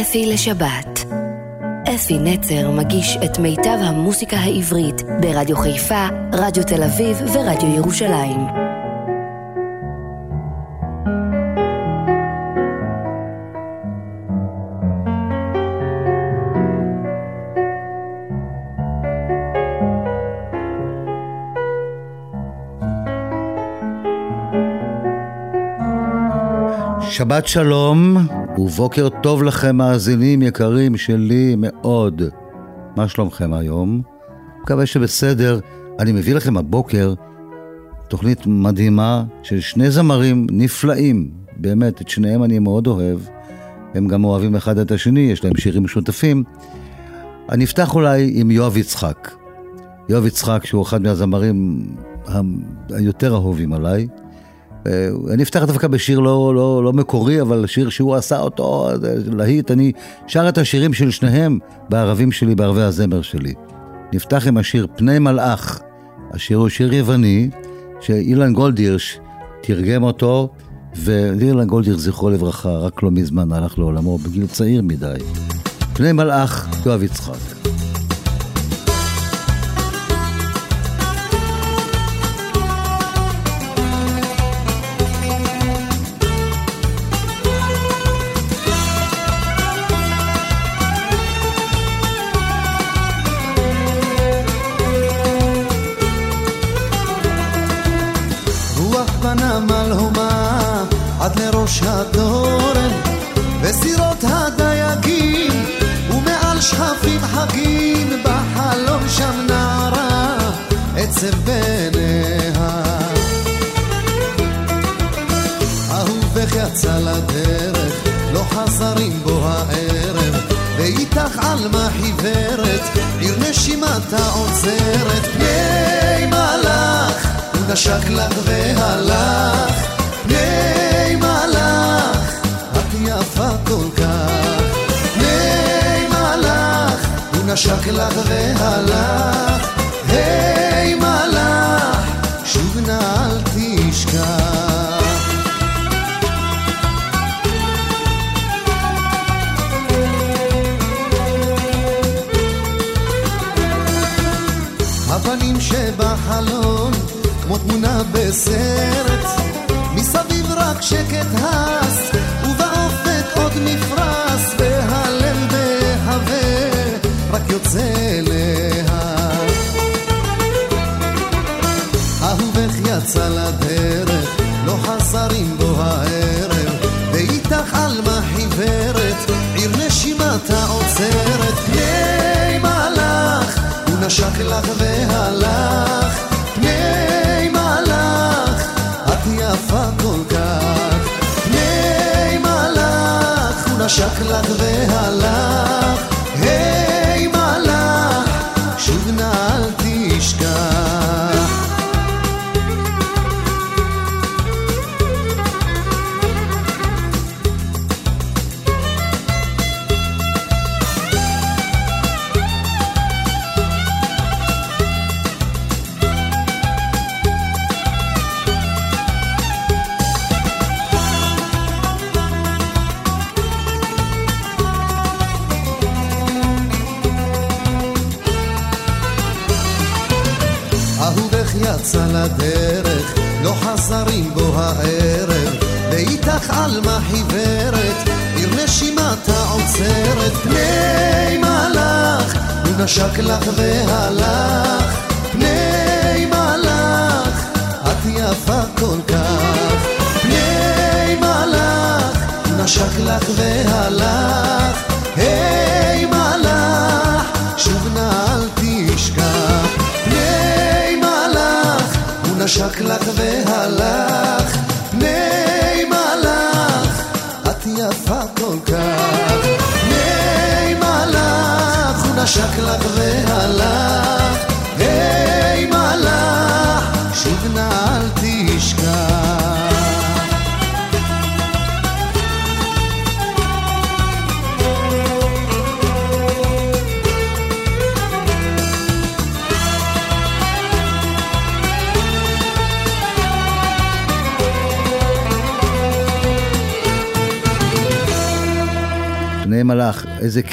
אפי לשבת. אפי נצר מגיש את מיטב המוסיקה העברית ברדיו חיפה, רדיו תל אביב ורדיו ירושלים. שבת שלום, ובוקר טוב לכם מאזינים יקרים שלי מאוד. מה שלומכם היום? מקווה שבסדר. אני מביא לכם הבוקר תוכנית מדהימה של שני זמרים נפלאים, באמת, את שניהם אני מאוד אוהב. הם גם אוהבים אחד את השני, יש להם שירים משותפים. אני אפתח אולי עם יואב יצחק. יואב יצחק, שהוא אחד מהזמרים היותר אהובים עליי. אה, אני אפתח דווקא בשיר לא, לא, לא מקורי, אבל שיר שהוא עשה אותו להיט. אני שר את השירים של שניהם בערבים שלי, בערבי הזמר שלי. נפתח עם השיר פני מלאך. השיר הוא שיר יווני, שאילן גולדירש תרגם אותו, ואילן גולדירש, זכרו לברכה, רק לא מזמן הלך לעולמו, בגיל צעיר מדי. פני מלאך, יואב יצחק. ראש התורן וסירות הדייגים ומעל שכפים חגים בחלום שם נערה עצב בעיניה אהובך יצא לדרך לא חזרים בו הערב ואיתך עלמה חיוורת עיר נשימתה עוזרת פני מלאך הוא נשק לך והלך. פני יפה כל כך. פני מלאך, הוא נשק לך והלך. היי מלאך, שוב נא אל תשכח. הפנים שבחלון, כמו תמונה בסרט, מסביב רק שקט הס, נשק לך והלך, פני מלאך, את יפה כל כך. פני מלאך, הוא נשק לך והלך.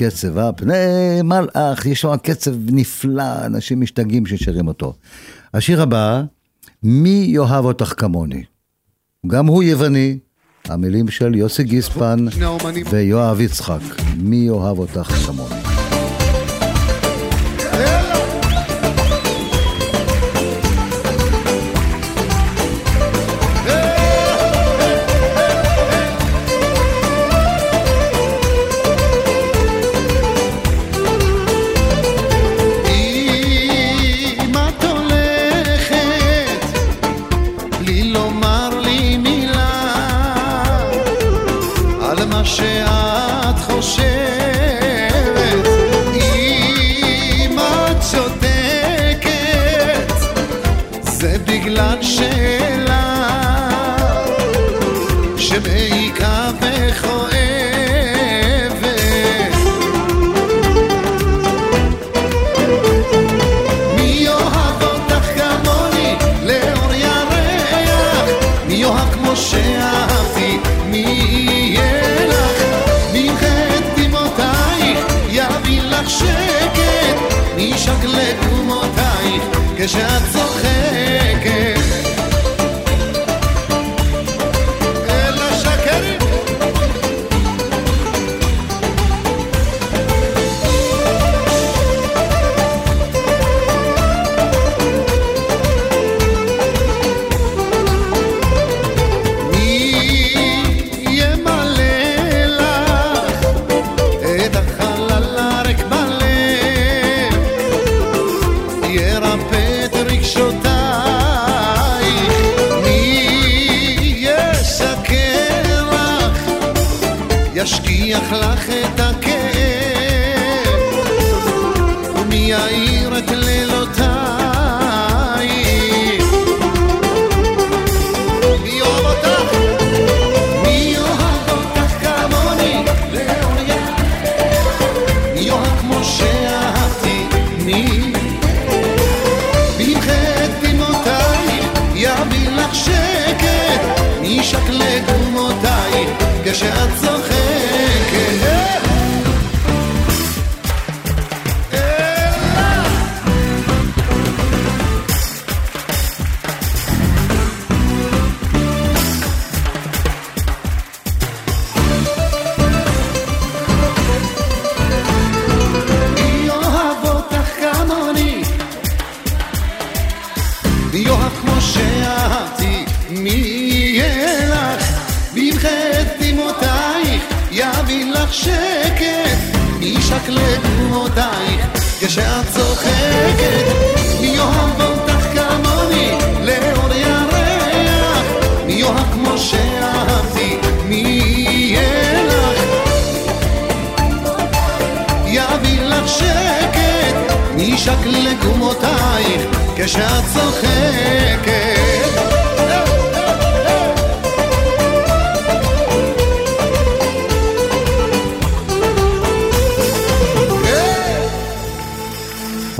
קצב, אה? פני מלאך, יש שם קצב נפלא, אנשים משתגעים ששרים אותו. השיר הבא, מי יאהב אותך כמוני. גם הוא יווני, המילים של יוסי גיספן ויואב יצחק, מי יאהב אותך כמוני.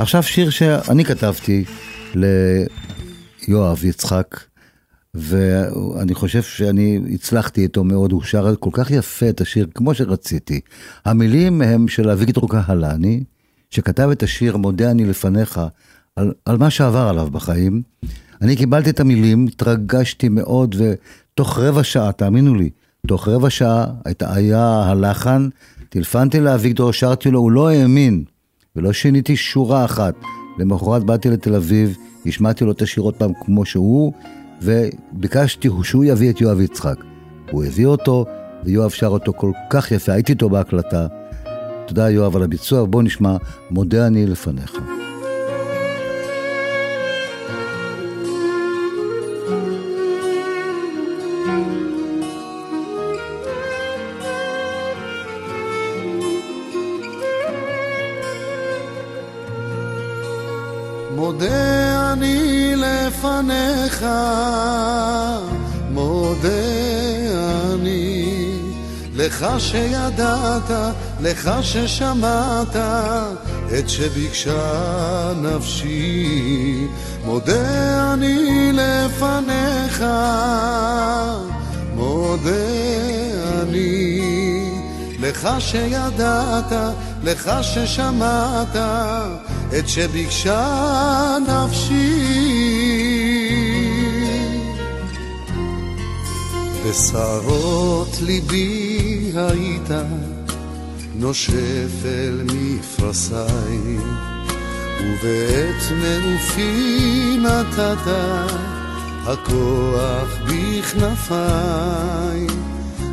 עכשיו שיר שאני כתבתי ליואב יצחק, ואני חושב שאני הצלחתי איתו מאוד, הוא שר כל כך יפה את השיר כמו שרציתי. המילים הם של אביגדור קהלני, שכתב את השיר "מודה אני לפניך", על, על מה שעבר עליו בחיים. אני קיבלתי את המילים, התרגשתי מאוד, ותוך רבע שעה, תאמינו לי, תוך רבע שעה היה הלחן, טלפנתי לאביגדור, שרתי לו, הוא לא האמין, ולא שיניתי שורה אחת. למחרת באתי לתל אביב, השמעתי לו את השיר עוד פעם כמו שהוא, וביקשתי שהוא יביא את יואב יצחק. הוא הביא אותו, ויואב שר אותו כל כך יפה, הייתי איתו בהקלטה. תודה יואב על הביצוע, בוא נשמע, מודה אני לפניך. לך שידעת, לך ששמעת את שביקשה נפשי. מודה אני לפניך, מודה אני לך שידעת, לך ששמעת את שביקשה נפשי. בשערות ליבי היית נושף אל מפרסי, ובעת מעופי נתת הכוח בכנפיי,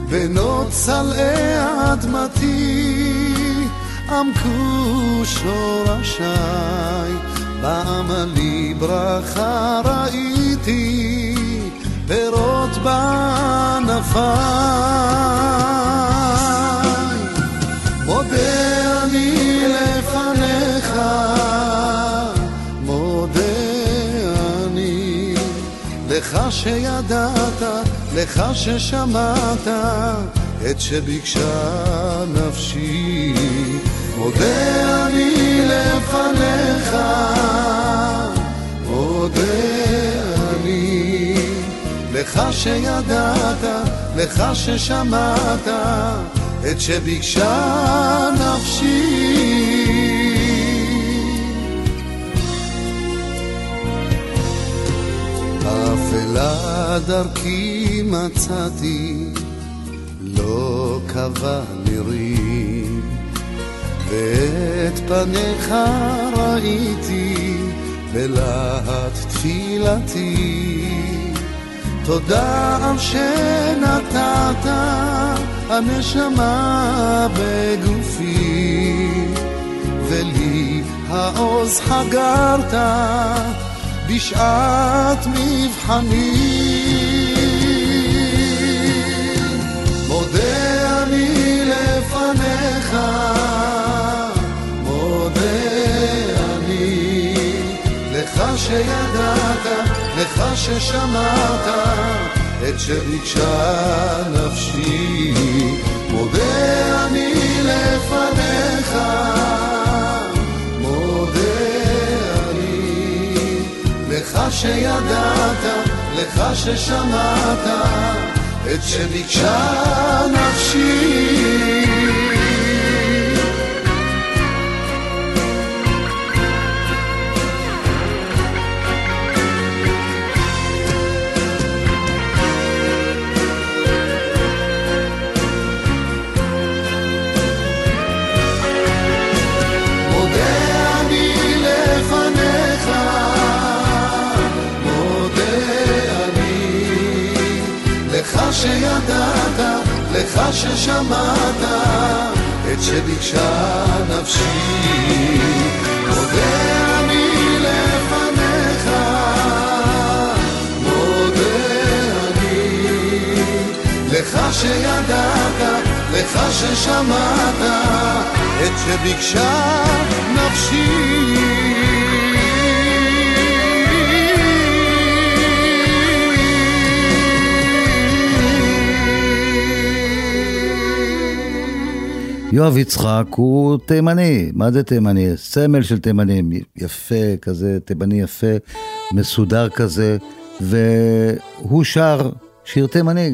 בנות צלעי אדמתי עמקו שורשיי, בעמלי ברכה ראיתי פירות בענפיי. מודה אני לפניך, מודה אני לך שידעת, לך ששמעת את שביקשה נפשי. מודה אני לפניך, לך שידעת, לך ששמעת את שביקשה נפשי. אפלה דרכי מצאתי, לא קבע נירים, ואת פניך ראיתי בלהט תפילתי. תודה על שנתת הנשמה בגופי, ולי העוז חגרת בשעת מבחני. מודה אני לפניך, מודה אני לך שידעת לך ששמעת את שביקשה נפשי, מודה אני לפניך, שידעת, לך ששמעת את שביקשה נפשי. ששמעת את שביקשה נפשי. מודה אני לפניך, מודה אני. לך שידעת, לך ששמעת את שביקשה נפשי. יואב יצחק הוא תימני, מה זה תימני? סמל של תימנים, יפה כזה, תימני יפה, מסודר כזה, והוא שר שיר תימני.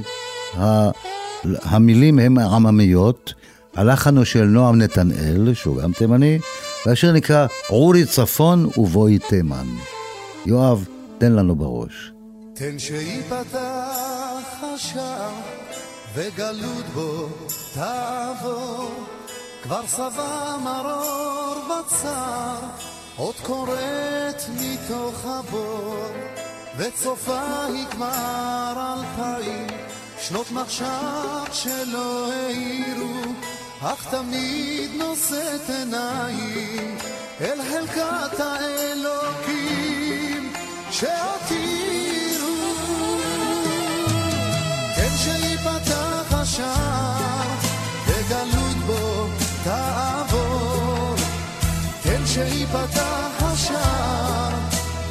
המילים הם עממיות, הלחן הוא של נועם נתנאל, שהוא גם תימני, והשיר נקרא עורי צפון ובואי תימן. יואב, תן לנו בראש. תן שייפתח השער וגלות בו תעבור, כבר שבע מרור בצר, עוד קוראת מתוך הבור, וצופה היא כבר אלפיים, שנות מחשב שלא העירו, אך תמיד נושאת עיניים. אל חלקת האלוקים שהותירו. כן שייפתח כן שייפתח השער,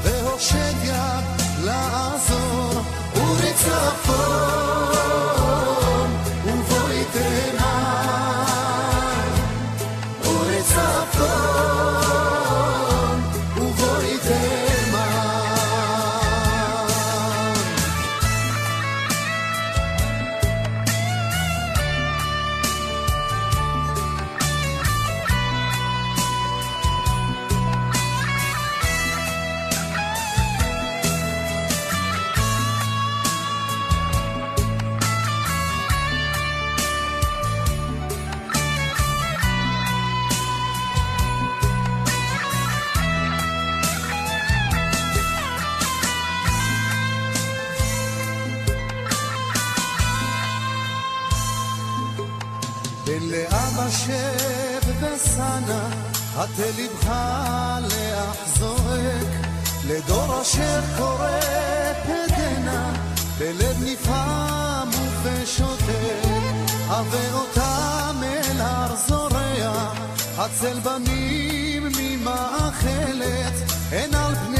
והושט יד לעזור, ובצפון הטה לבך לאחזורק, לדור אשר קורא פדנה, בלב נפעם ופשותק, הווה אותם אל הר זורע, הצל בנים ממאכלת, אין על פניהם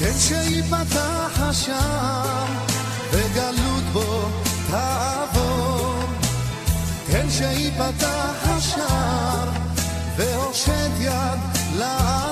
תן שייפתח השער, וגלות בו תעבור. תן שייפתח השער, והושט יד לעזור.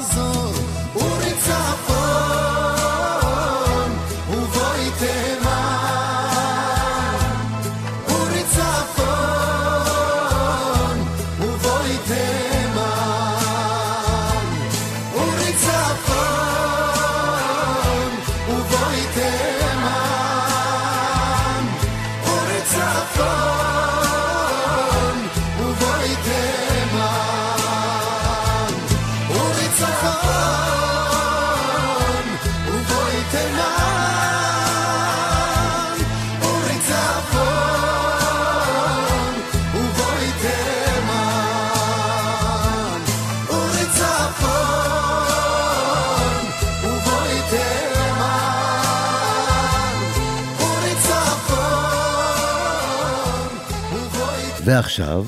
ועכשיו,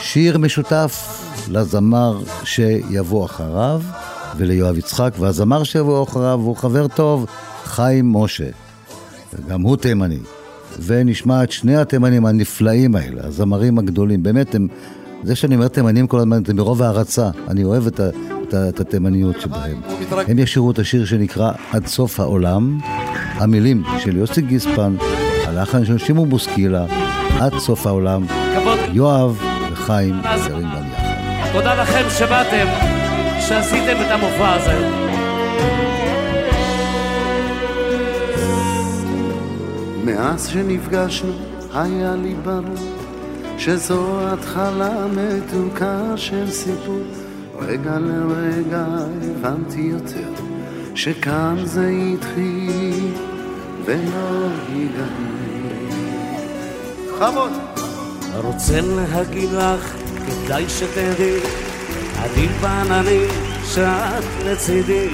שיר משותף לזמר שיבוא אחריו וליואב יצחק, והזמר שיבוא אחריו הוא חבר טוב, חיים משה. גם הוא תימני. ונשמע את שני התימנים הנפלאים האלה, הזמרים הגדולים. באמת, הם, זה שאני אומר תימנים כל הזמן, זה מרוב הערצה. אני אוהב את, ה, את, ה, את התימניות שבהם. הם ישירו את השיר שנקרא עד סוף העולם. המילים של יוסי גיספן, הלחן של שמעון בוסקילה, עד סוף העולם. כבוד. יואב וחיים שרים גם יחד. תודה לכם שבאתם, שעשיתם את המופע הזה. מאז שנפגשנו היה לי ברור שזו התחלה מתוקה של סיפור רגע לרגע הבנתי יותר שכאן זה התחיל ולא ייגמר. בכבוד. רוצה להגיד לך, כדאי שתדעי, אני בעננים שאת לצידי,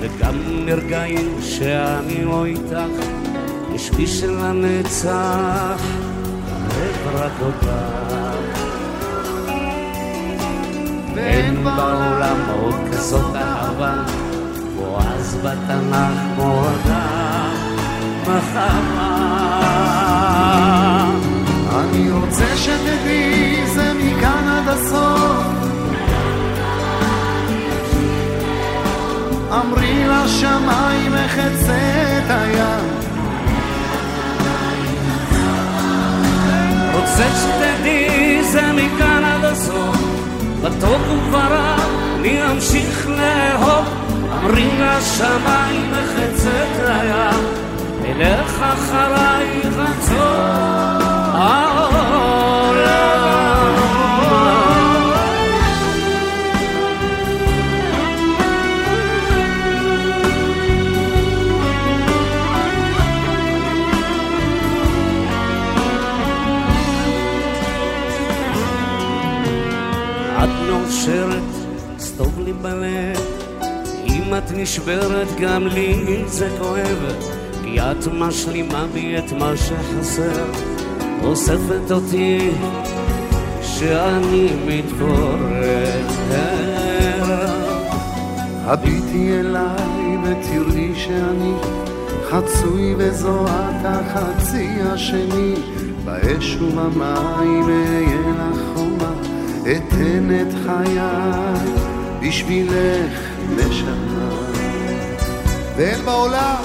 וגם ברגעים שאני לא איתך, יש בי של הנצח, אוהב רק אותך. אין בעולם עוד כזאת אהבה, כמו אז בתנ"ך, כמו אדם, מחמה. אני רוצה שתדעי זה מכאן עד הסוף. אמרי לשמיים אחצה את הים רוצה שתדעי זה מכאן עד הסוף, בטוב וברע אני אמשיך לאהוב, אמרי לשמיים מחצת לים, אלך אחריי רצון את נושרת, אז טוב לי בלב. אם את נשברת, גם לי זה כואב. כי את משלימה בי את מה שחסר, אוספת אותי שאני מתפורר. הביטי אליי ותראי שאני חצוי וזוהת החצי השני באש ובמים אהיה חומה אתן את חיי בשבילך נשמה. ואין בעולם.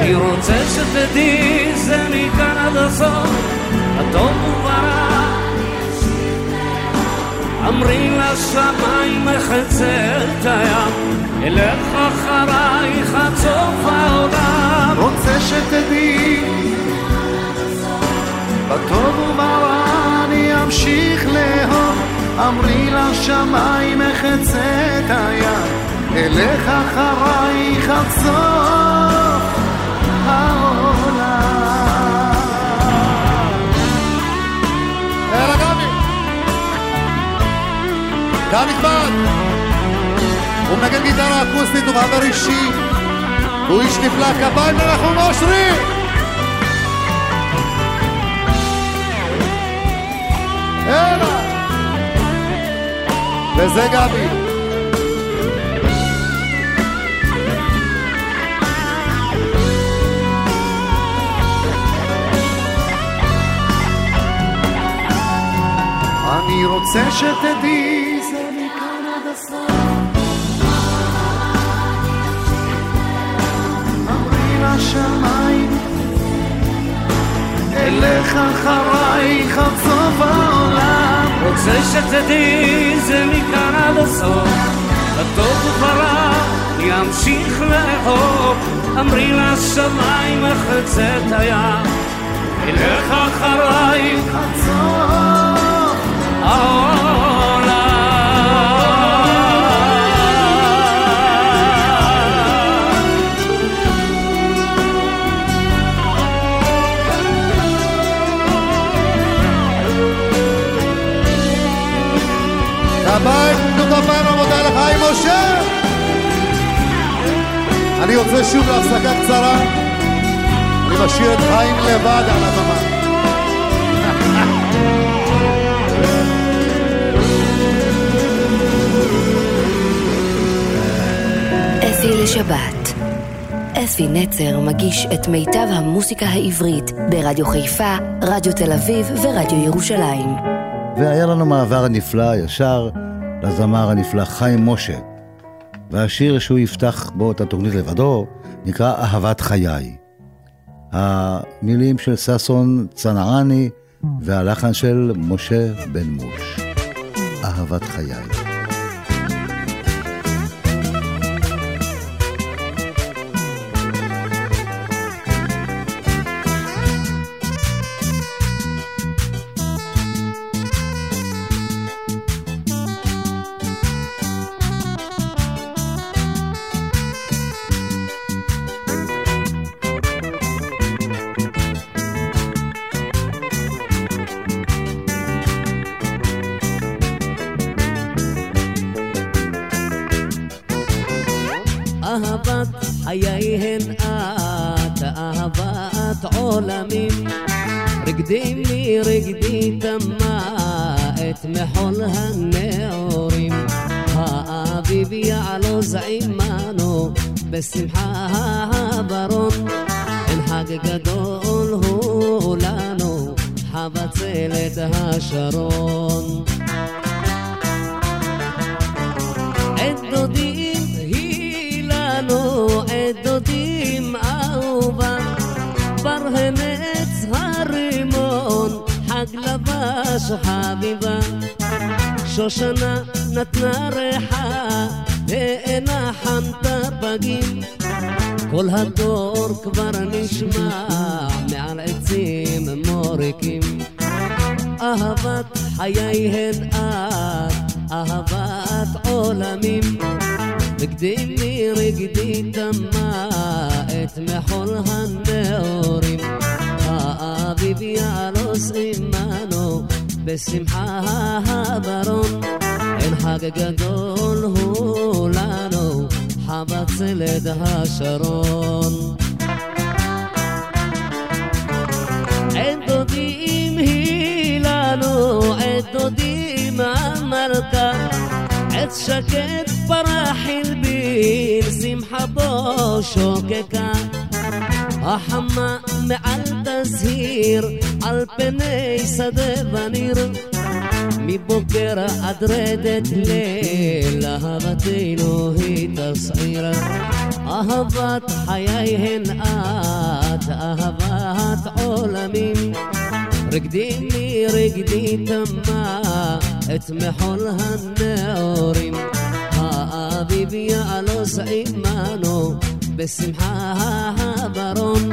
אני רוצה שתדעי זה מכאן עד הסוף. הטוב וברע אמרי לשמיים מחצה את הים אלך אחרייך עד סוף העולם רוצה שתדעי בטוב וברע אני אמשיך לאהוב אמרי לשמיים מחצה את הים אלך אחרייך עד סוף העולם יאללה גבי! גם נכבד! הוא מנגן גיטרה אקוסטית, הוא חבר אישי, הוא איש נפלא, כפיים לנחום אושרי! יאללה! וזה גבי. אני רוצה שתדעי אמרי לשמיים אלך אחרייך עד סוף העולם. רוצה שתדעי זה מכאן עד הסוף. הטוב וברע ימשיך לאהוב. אמרי לשמיים מחצה את הים. אלך אחרייך עד סוף כפיים, משה! אני יוצא שוב להפסקה קצרה. אני משאיר את חיים לבד על הבמה. אפי לשבת. אפי נצר מגיש את מיטב המוסיקה העברית ברדיו חיפה, רדיו תל אביב ורדיו ירושלים. והיה לנו מעבר נפלא ישר לזמר הנפלא חיים משה. והשיר שהוא יפתח בו את התוכנית לבדו נקרא אהבת חיי. המילים של ששון צנעני והלחן של משה בן מוש. אהבת חיי. מחול הנעורים. האביב יעלוס עמנו בשמחה הברון. אין חג גדול הוא לנו חבצלת השרון. אין דודים היא לנו עת דודים המלכה. עת שקט פרח הלבין שמחה בו שוקקה החמה מעל תזהיר? על פני שדה וניר. מבוקר עד רדת ליל אהבתנו היא תסעיר. אהבת חיי הן את אהבת עולמים. רגדי לי רגדי תמה את מחול הנאורים. האביב יעלוס עמנו בשמחה הברון.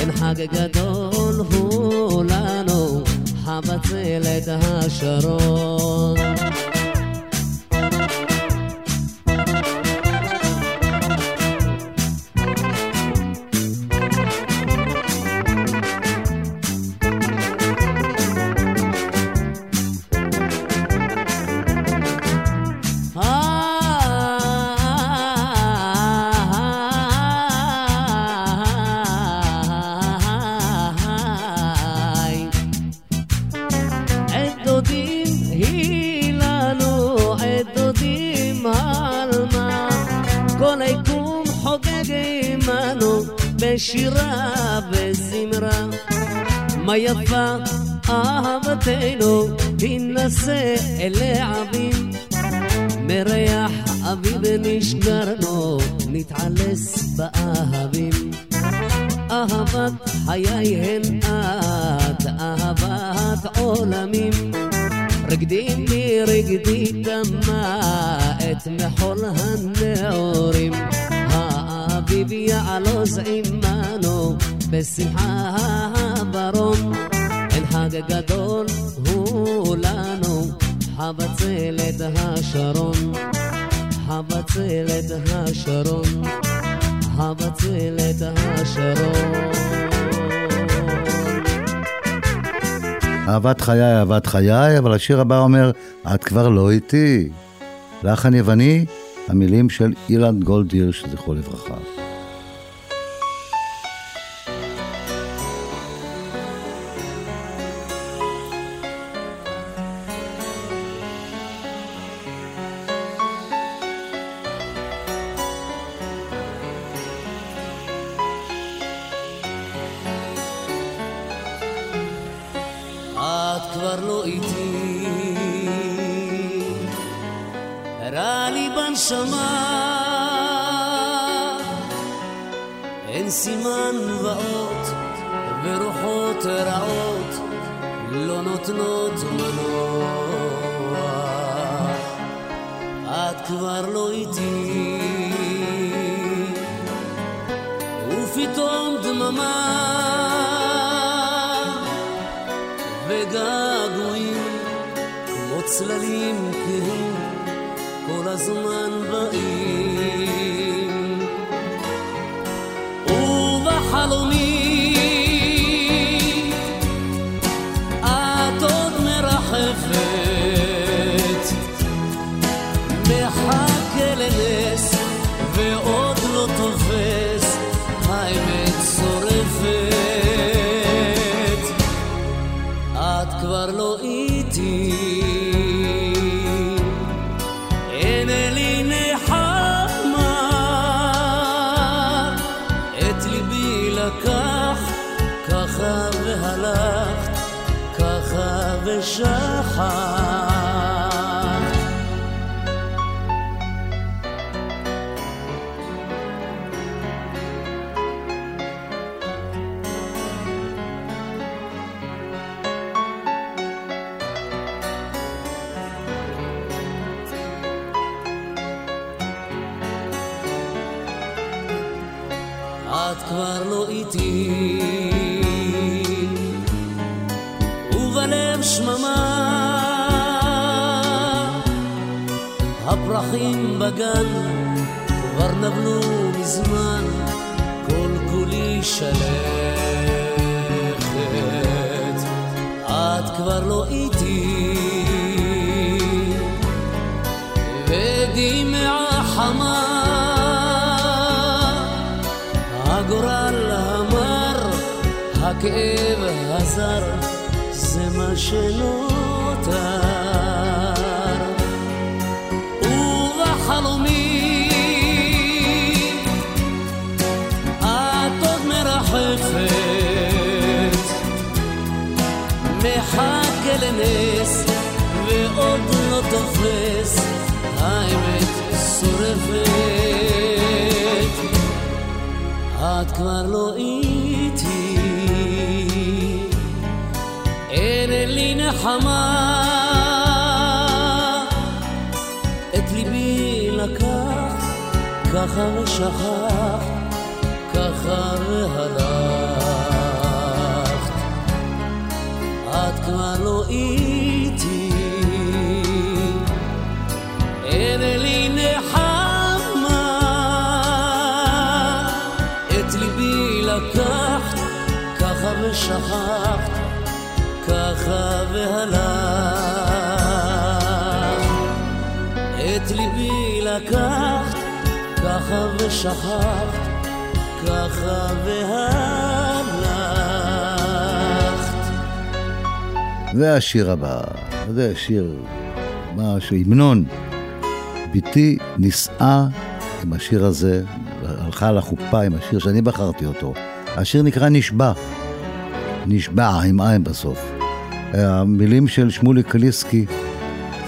אין חג גדול הוא לנו חבצלת השרון בשירה וזמרה. מה יפה אהבתנו, תינשא אל העבים. מריח אביב נשגרנו, נתעלס באהבים. אהבת חיי הן את, אהבת עולמים. רגדי לי רגדי דמה את מחול הנאורים. האביב יעלוז עמנו בשמחה ברום אין חג גדול הוא לנו חבצלת השרון חבצלת השרון חבצלת השרון אהבת חיי, אהבת חיי, אבל השיר הבא אומר, את כבר לא איתי. לחן יווני, המילים של אילן גולדהירש, זכרו לברכה. כבר לא איתי, ופתאום דממה וגעגועים כמו צללים כהים כל הזמן באים. ובחלומי בגן כבר נבלו מזמן כל כולי שלכת כבר לא איתי, ודמעה חמה, הגורל המר, הכאב הזר, זה מה שנותר. כבר לא איתי, אין לי נחמה. את ליבי לקח, ככה ושכח, ככה והלך. לקחת, ככה ושכחת, ככה והלכת. והשיר הבא, זה שיר, משהו, המנון. בתי נישאה עם השיר הזה, הלכה לחופה עם השיר שאני בחרתי אותו. השיר נקרא נשבע. נשבע עם עין בסוף. המילים של שמולי קליסקי,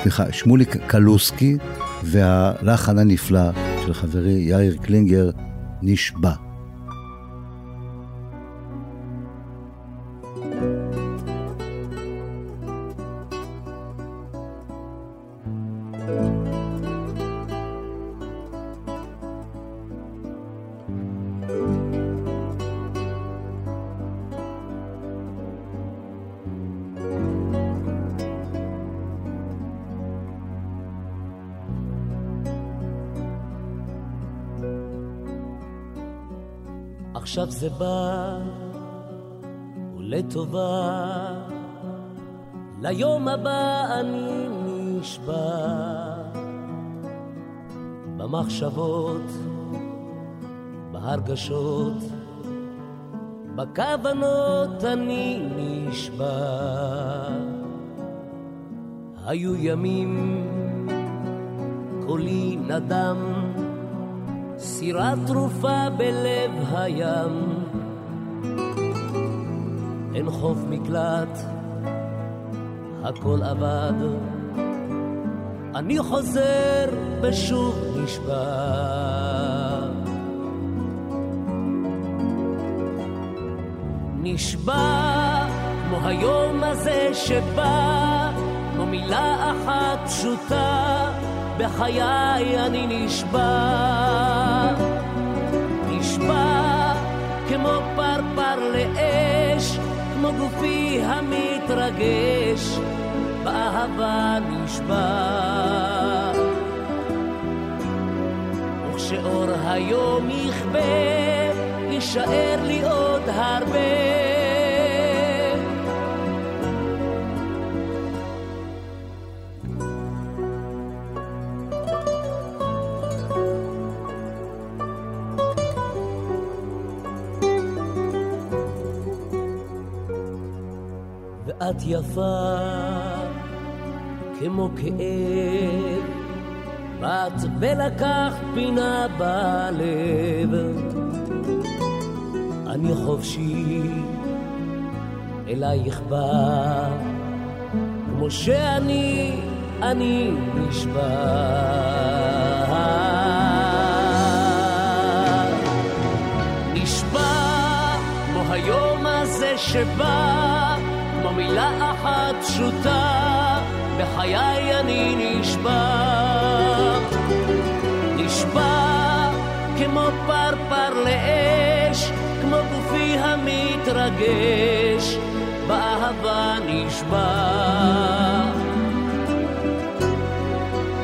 סליחה, שמולי קלוסקי, והלחן הנפלא של חברי יאיר קלינגר, נשבע. זה בא, ולטובה, ליום הבא אני נשבע. במחשבות, בהרגשות, בכוונות אני נשבע. היו ימים, קולי נדם, סירה תרופה בלב הים. אין חוף מקלט, הכל אבד. אני חוזר ושוב נשבע. נשבע כמו היום הזה שבא, כמו מילה אחת פשוטה. בחיי אני נשבע, נשבע כמו פרפר לאש, כמו גופי המתרגש, באהבה נשבע. וכשאור היום יכבה, יישאר לי עוד הרבה. את יפה כמו כאב, באת ולקחת פינה בלב. אני חופשי, אלייך בא, כמו שאני, אני נשבע. נשבע כמו היום הזה שבא מילה אחת פשוטה, בחיי אני נשבע. נשבע כמו פרפר לאש, כמו גופי המתרגש, באהבה נשבע.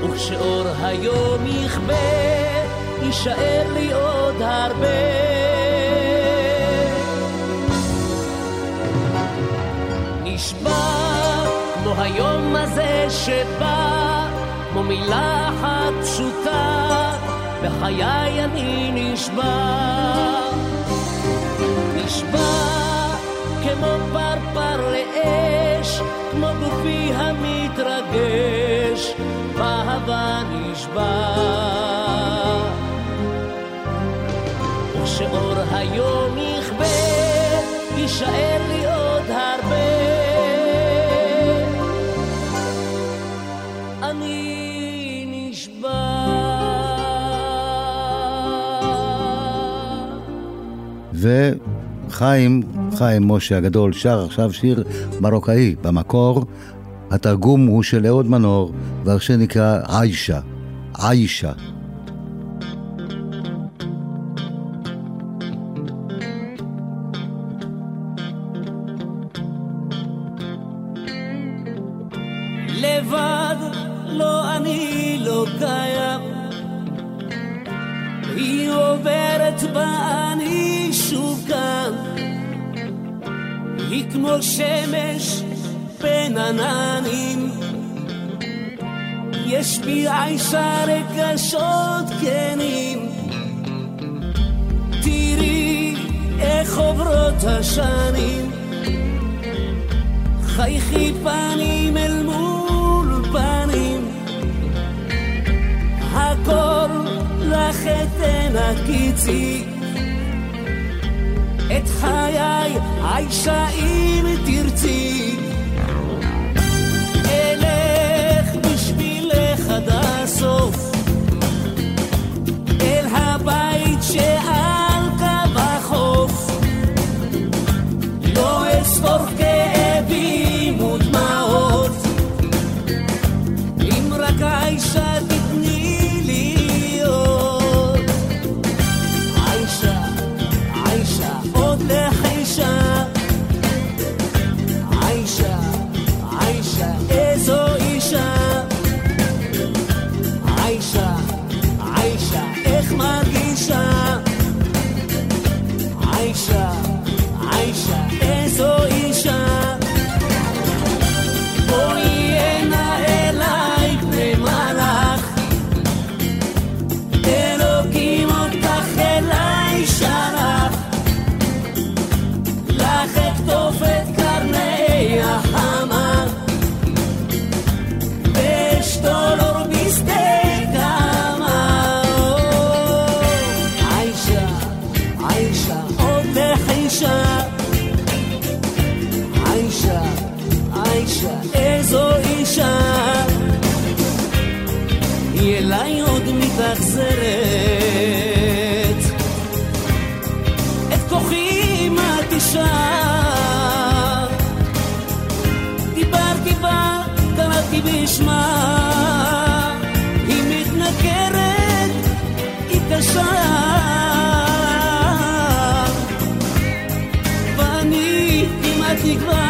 וכשאור היום יכבה, יישאר לי עוד הרבה. היום הזה שבא, כמו מילה אחת פשוטה, בחיי אני נשבע. נשבע כמו פרפר לאש, כמו גופי המתרגש, באהבה נשבע. וכשאור היום יכבה, יישאר וחיים, חיים משה הגדול, שר עכשיו שיר מרוקאי במקור. התרגום הוא של אהוד מנור, והשיר נקרא עיישה. עיישה.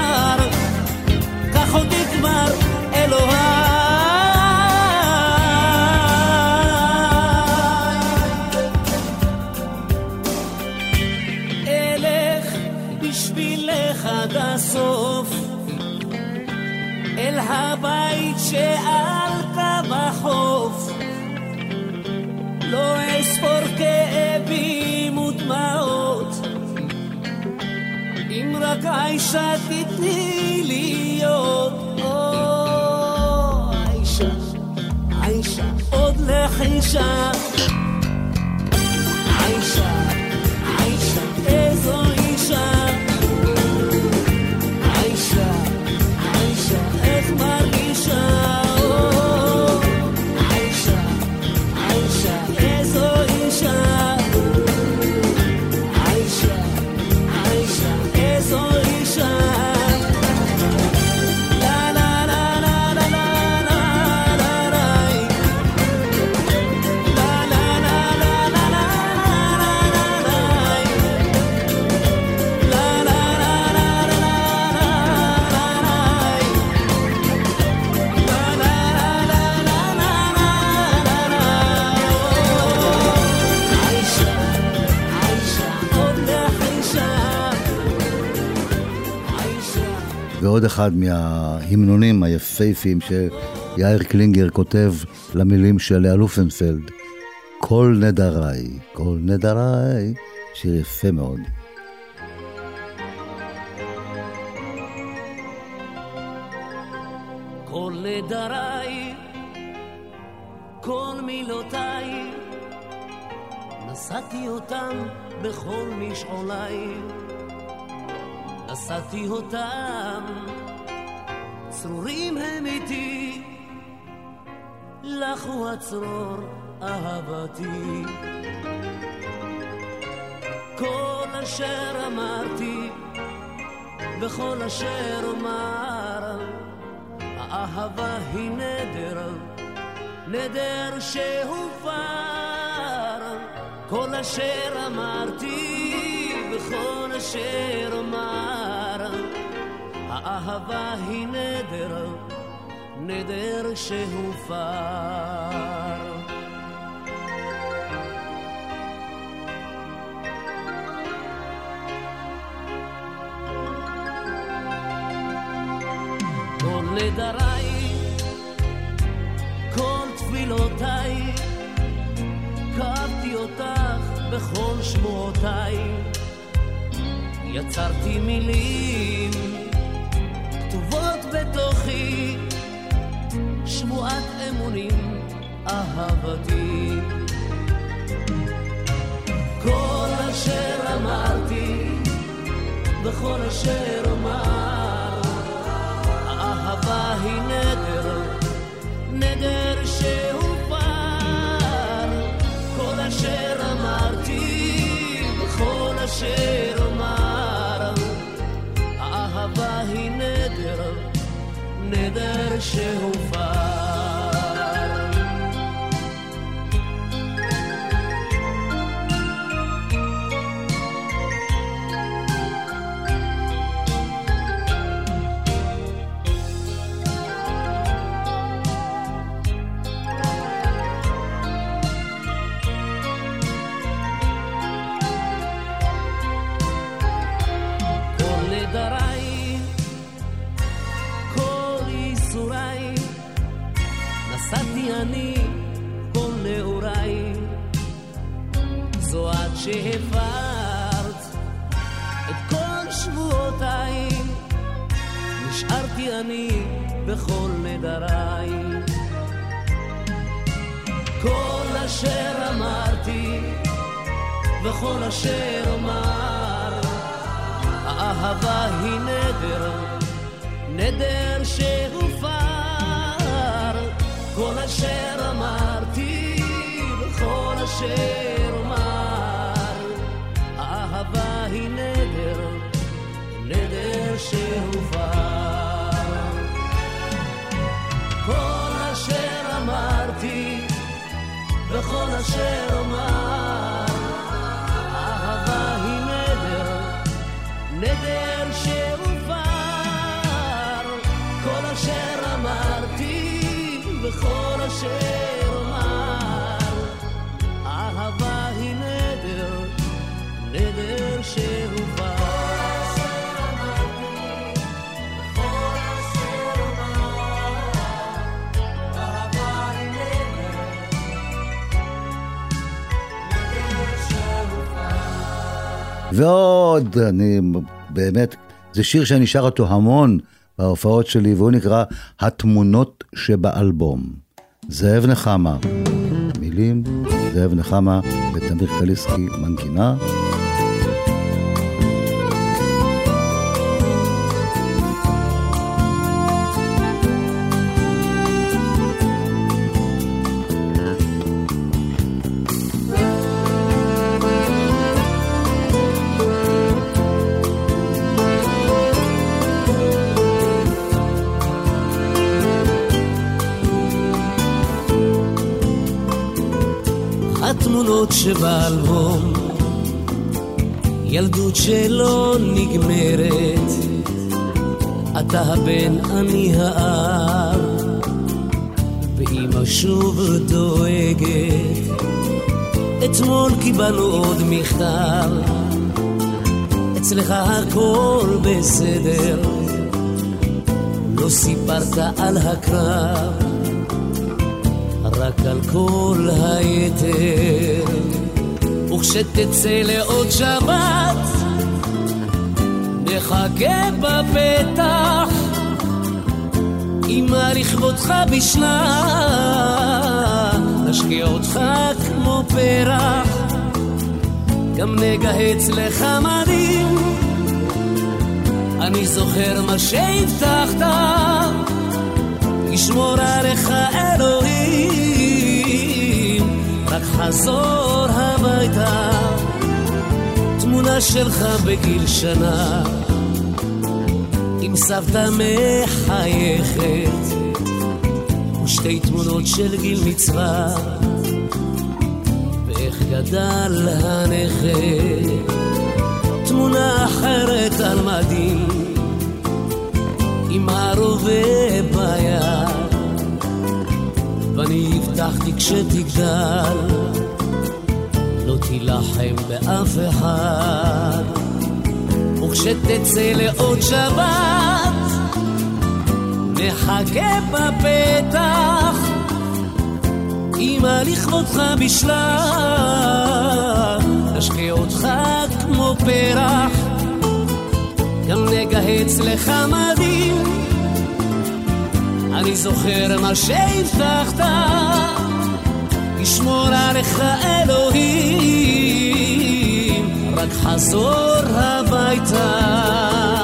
נגמר, כך עוד נגמר, אלוהי. אלך בשבילך עד הסוף, אל הבית שאת... די שתתני להיות אור. עיישה, עיישה, עוד לחישה. עוד אחד מההמנונים היפהפיים שיאיר קלינגר כותב למילים של לאה לופנפלד. כל נדריי, כל נדריי, שיר יפה מאוד. כל נדריי, כל מילותיי, נשאתי אותם בכל משעוליי. נשאתי אותם, צרורים הם איתי, לך הוא הצרור אהבתי. כל אשר אמרתי, וכל אשר אומר, האהבה היא נדר, נדר שהופר. כל אשר אמרתי, וכל אשר אומר, האהבה היא נדר, נדר שהופר. כל נדריי, כל תפילותיי, קרבתי אותך בכל שמועותיי. יצרתי מילים שבועת אמונים, אהבתי. כל אשר אמרתי, וכל אשר אומר, האהבה היא נדר, נדר שהופר. כל אשר אמרתי, וכל אשר אומר, האהבה היא נדר, נדר שהופר. אני בכל נדריי. כל אשר אמרתי וכל אשר אומר האהבה היא נדר, נדר שהופר. כל אשר אמרתי וכל אשר אומר, האהבה היא נדר, נדר שהופר. וכל אשר אומר, האהבה היא נדר, נדר שהופר, כל אשר אמרתי וכל אשר ועוד, אני באמת, זה שיר שאני שר אותו המון בהופעות שלי, והוא נקרא התמונות שבאלבום. זאב נחמה, מילים, זאב נחמה ותמיר קליסקי, מנגינה. אני האב, ואמא שוב דואגת. אתמול קיבלנו עוד מכתב, אצלך הכל בסדר, לא סיפרת על הקרב, רק על כל היתר. וכשתצא לעוד שבת, נחכה בפתח, אמא לכבודך בשלה, נשקיע אותך כמו פרח, גם נגהץ לך מדים. אני זוכר מה שהבטחת, ישמור עליך אלוהים, רק חזור הביתה, תמונה שלך בגיל שנה, עם סבתא מחייכת, ושתי תמונות של גיל מצווה, ואיך גדל הנכד. תמונה אחרת על מדים עם הרובה ביד. ואני הבטחתי כשתגדל לא תילחם באף אחד וכשתצא לעוד שבת. נחכה בפתח אמא לכבודך בשלה נשקה אותך כמו פרח, גם נגהץ לך מדים. אני זוכר מה שהבטחת, ישמור עליך אלוהים, רק חזור הביתה.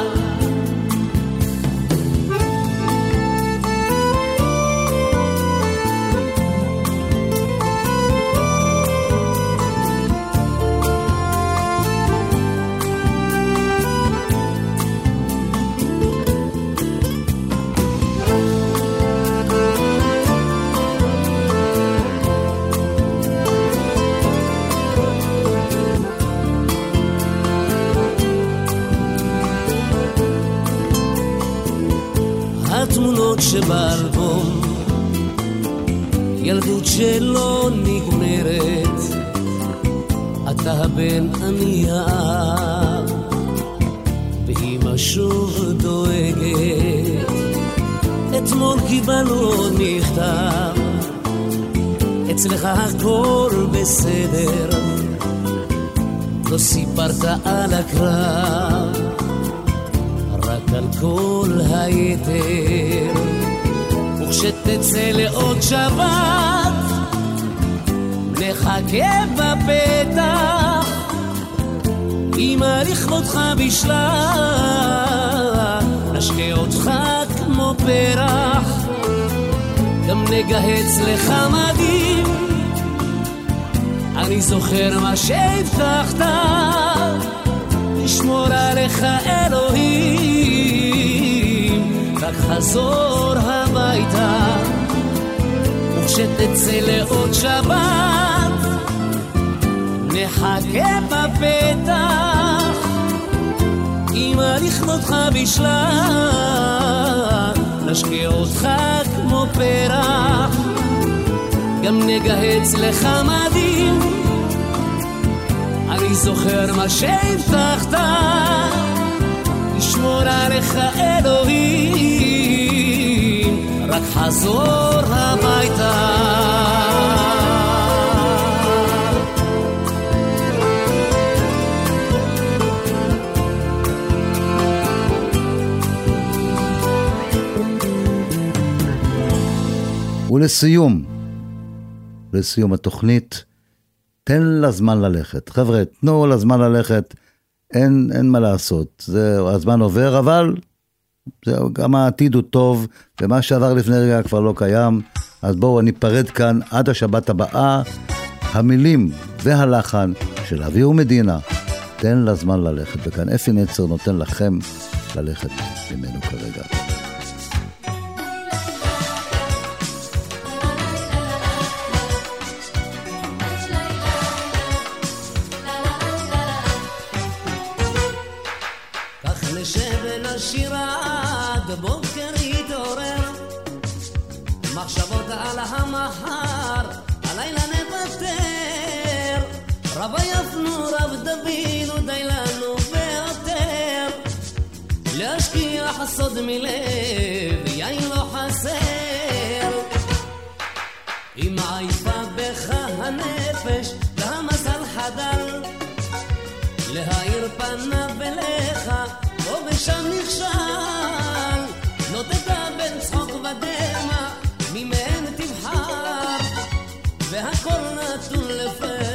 אצלך הכל בסדר, לא סיפרת על הקרב. על כל היתר. וכשתצא לעוד שבת, נחכה בפתח, אמא לכבודך בשלה, נשקה אותך כמו פרח, נגהץ לך מדים. אני זוכר מה שהבטחת, לשמור עליך אלוהים, רק חזור הביתה, וכשתצא לעוד שבת, נחכה בפתח, אמא לכבודך בשלה, נשקיע אותך כמו פרח, גם נגהץ לך מדים. אני זוכר מה שהבטחת, לשמור עליך אלוהים, רק חזור הביתה. ולסיום, לסיום התוכנית, תן לה זמן ללכת. חבר'ה, תנו לה זמן ללכת, אין, אין מה לעשות. זה, הזמן עובר, אבל זהו, גם העתיד הוא טוב, ומה שעבר לפני רגע כבר לא קיים. אז בואו, אני אפרד כאן עד השבת הבאה. המילים והלחן של אבי ומדינה, תן לה זמן ללכת. וכאן אפי נצר נותן לכם ללכת ממנו כרגע. לך סוד מלב, יין לא חסר. אם עייפה בך הנפש, והמזל חדל, להאיר פניו אליך, פה ושם נכשל. לא בין צחוק ודמע, ממעין תבחר, והכל נתון לפתע